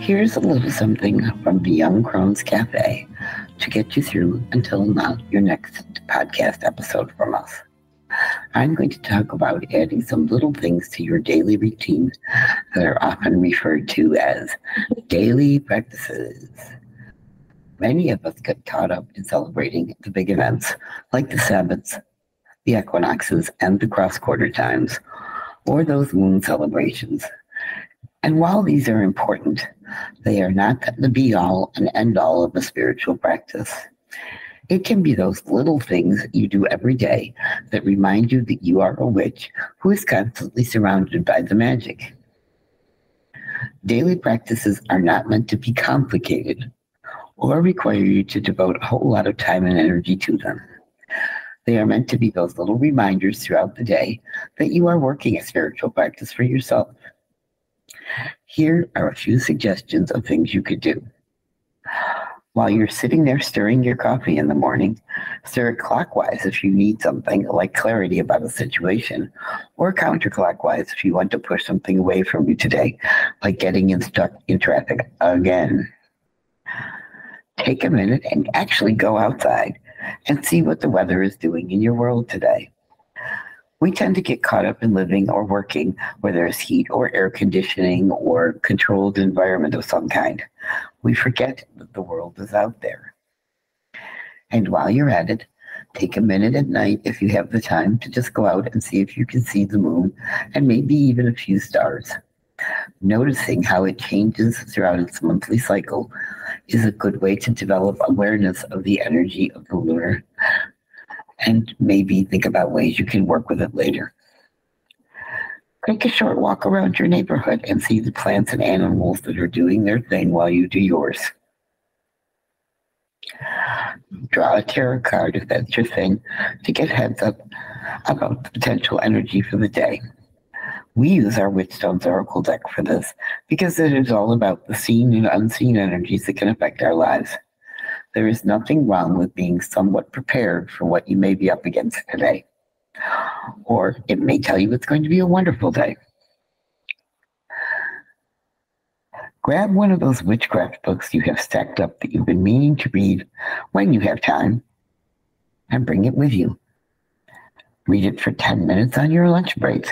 Here's a little something from the Young Crones Cafe to get you through until now, your next podcast episode from us. I'm going to talk about adding some little things to your daily routine that are often referred to as daily practices. Many of us get caught up in celebrating the big events like the Sabbaths, the equinoxes, and the cross quarter times, or those moon celebrations. And while these are important, they are not the be all and end all of a spiritual practice. It can be those little things you do every day that remind you that you are a witch who is constantly surrounded by the magic. Daily practices are not meant to be complicated or require you to devote a whole lot of time and energy to them. They are meant to be those little reminders throughout the day that you are working a spiritual practice for yourself. Here are a few suggestions of things you could do. While you're sitting there stirring your coffee in the morning, stir it clockwise if you need something like clarity about a situation, or counterclockwise if you want to push something away from you today, like getting in stuck in traffic again. Take a minute and actually go outside and see what the weather is doing in your world today. We tend to get caught up in living or working where there's heat or air conditioning or controlled environment of some kind. We forget that the world is out there. And while you're at it, take a minute at night if you have the time to just go out and see if you can see the moon and maybe even a few stars. Noticing how it changes throughout its monthly cycle is a good way to develop awareness of the energy of the lunar and maybe think about ways you can work with it later. Take a short walk around your neighborhood and see the plants and animals that are doing their thing while you do yours. Draw a tarot card if that's your thing to get heads up about the potential energy for the day. We use our Witchstones Oracle deck for this because it is all about the seen and unseen energies that can affect our lives. There is nothing wrong with being somewhat prepared for what you may be up against today. Or it may tell you it's going to be a wonderful day. Grab one of those witchcraft books you have stacked up that you've been meaning to read when you have time and bring it with you. Read it for 10 minutes on your lunch break.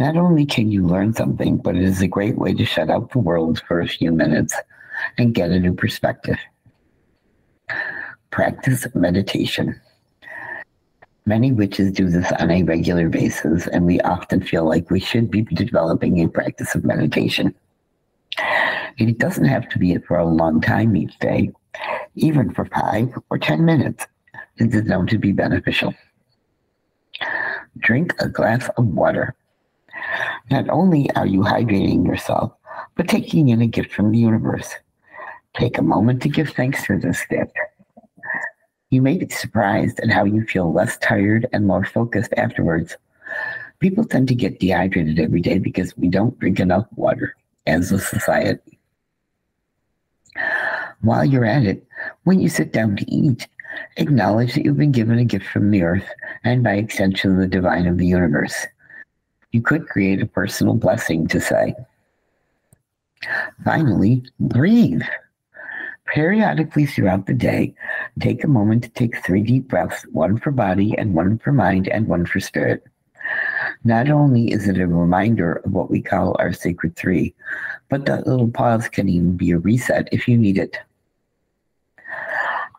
Not only can you learn something, but it is a great way to shut out the world for a few minutes and get a new perspective. Practice meditation. Many witches do this on a regular basis, and we often feel like we should be developing a practice of meditation. It doesn't have to be for a long time each day, even for five or 10 minutes. It is known to be beneficial. Drink a glass of water. Not only are you hydrating yourself, but taking in a gift from the universe. Take a moment to give thanks for this gift. You may be surprised at how you feel less tired and more focused afterwards. People tend to get dehydrated every day because we don't drink enough water as a society. While you're at it, when you sit down to eat, acknowledge that you've been given a gift from the earth and by extension the divine of the universe. You could create a personal blessing to say. Finally, breathe. Periodically throughout the day, take a moment to take three deep breaths, one for body and one for mind and one for spirit. Not only is it a reminder of what we call our sacred three, but that little pause can even be a reset if you need it.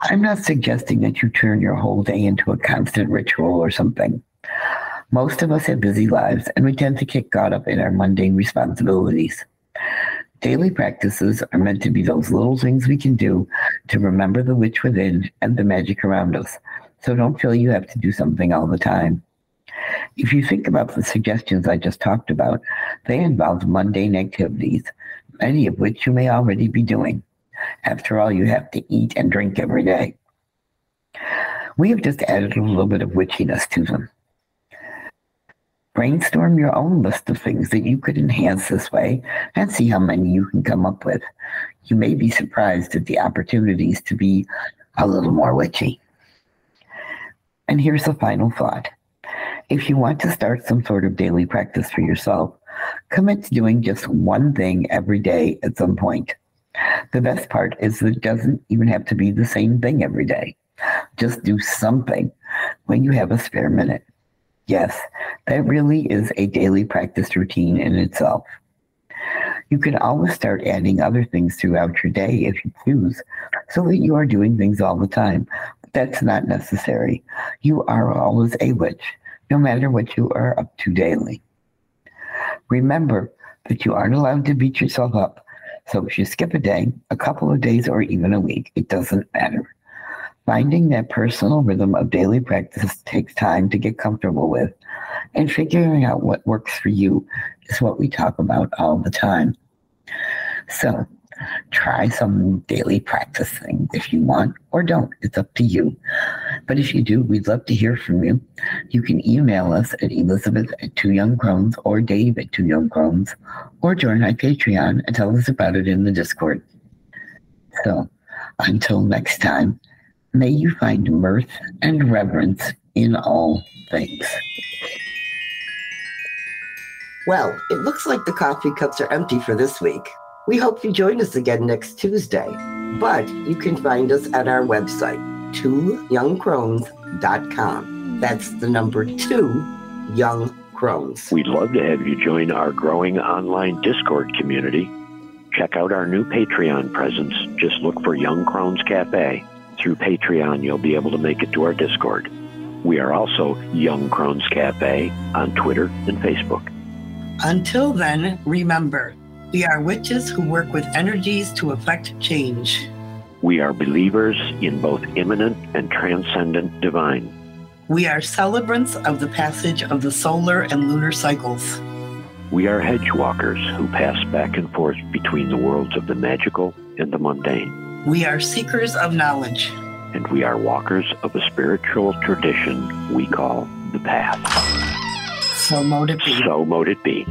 I'm not suggesting that you turn your whole day into a constant ritual or something. Most of us have busy lives and we tend to get caught up in our mundane responsibilities. Daily practices are meant to be those little things we can do to remember the witch within and the magic around us. So don't feel you have to do something all the time. If you think about the suggestions I just talked about, they involve mundane activities, many of which you may already be doing. After all, you have to eat and drink every day. We have just added a little bit of witchiness to them. Brainstorm your own list of things that you could enhance this way and see how many you can come up with. You may be surprised at the opportunities to be a little more witchy. And here's the final thought. If you want to start some sort of daily practice for yourself, commit to doing just one thing every day at some point. The best part is that it doesn't even have to be the same thing every day. Just do something when you have a spare minute. Yes, that really is a daily practice routine in itself. You can always start adding other things throughout your day if you choose, so that you are doing things all the time. But that's not necessary. You are always a witch, no matter what you are up to daily. Remember that you aren't allowed to beat yourself up. So if you skip a day, a couple of days, or even a week, it doesn't matter. Finding that personal rhythm of daily practice takes time to get comfortable with, and figuring out what works for you is what we talk about all the time. So, try some daily practice things if you want or don't. It's up to you. But if you do, we'd love to hear from you. You can email us at Elizabeth at Two Young Crones or Dave at Two Young Crones or join our Patreon and tell us about it in the Discord. So until next time, may you find mirth and reverence in all things. Well, it looks like the coffee cups are empty for this week. We hope you join us again next Tuesday. But you can find us at our website, twoyoungcrones.com. That's the number two, Young Crones. We'd love to have you join our growing online Discord community. Check out our new Patreon presence. Just look for Young Crones Cafe. Through Patreon, you'll be able to make it to our Discord. We are also Young Crones Cafe on Twitter and Facebook. Until then, remember, we are witches who work with energies to effect change. We are believers in both immanent and transcendent divine. We are celebrants of the passage of the solar and lunar cycles. We are hedge walkers who pass back and forth between the worlds of the magical and the mundane. We are seekers of knowledge. And we are walkers of a spiritual tradition we call the path. So mote it be. So mote it be.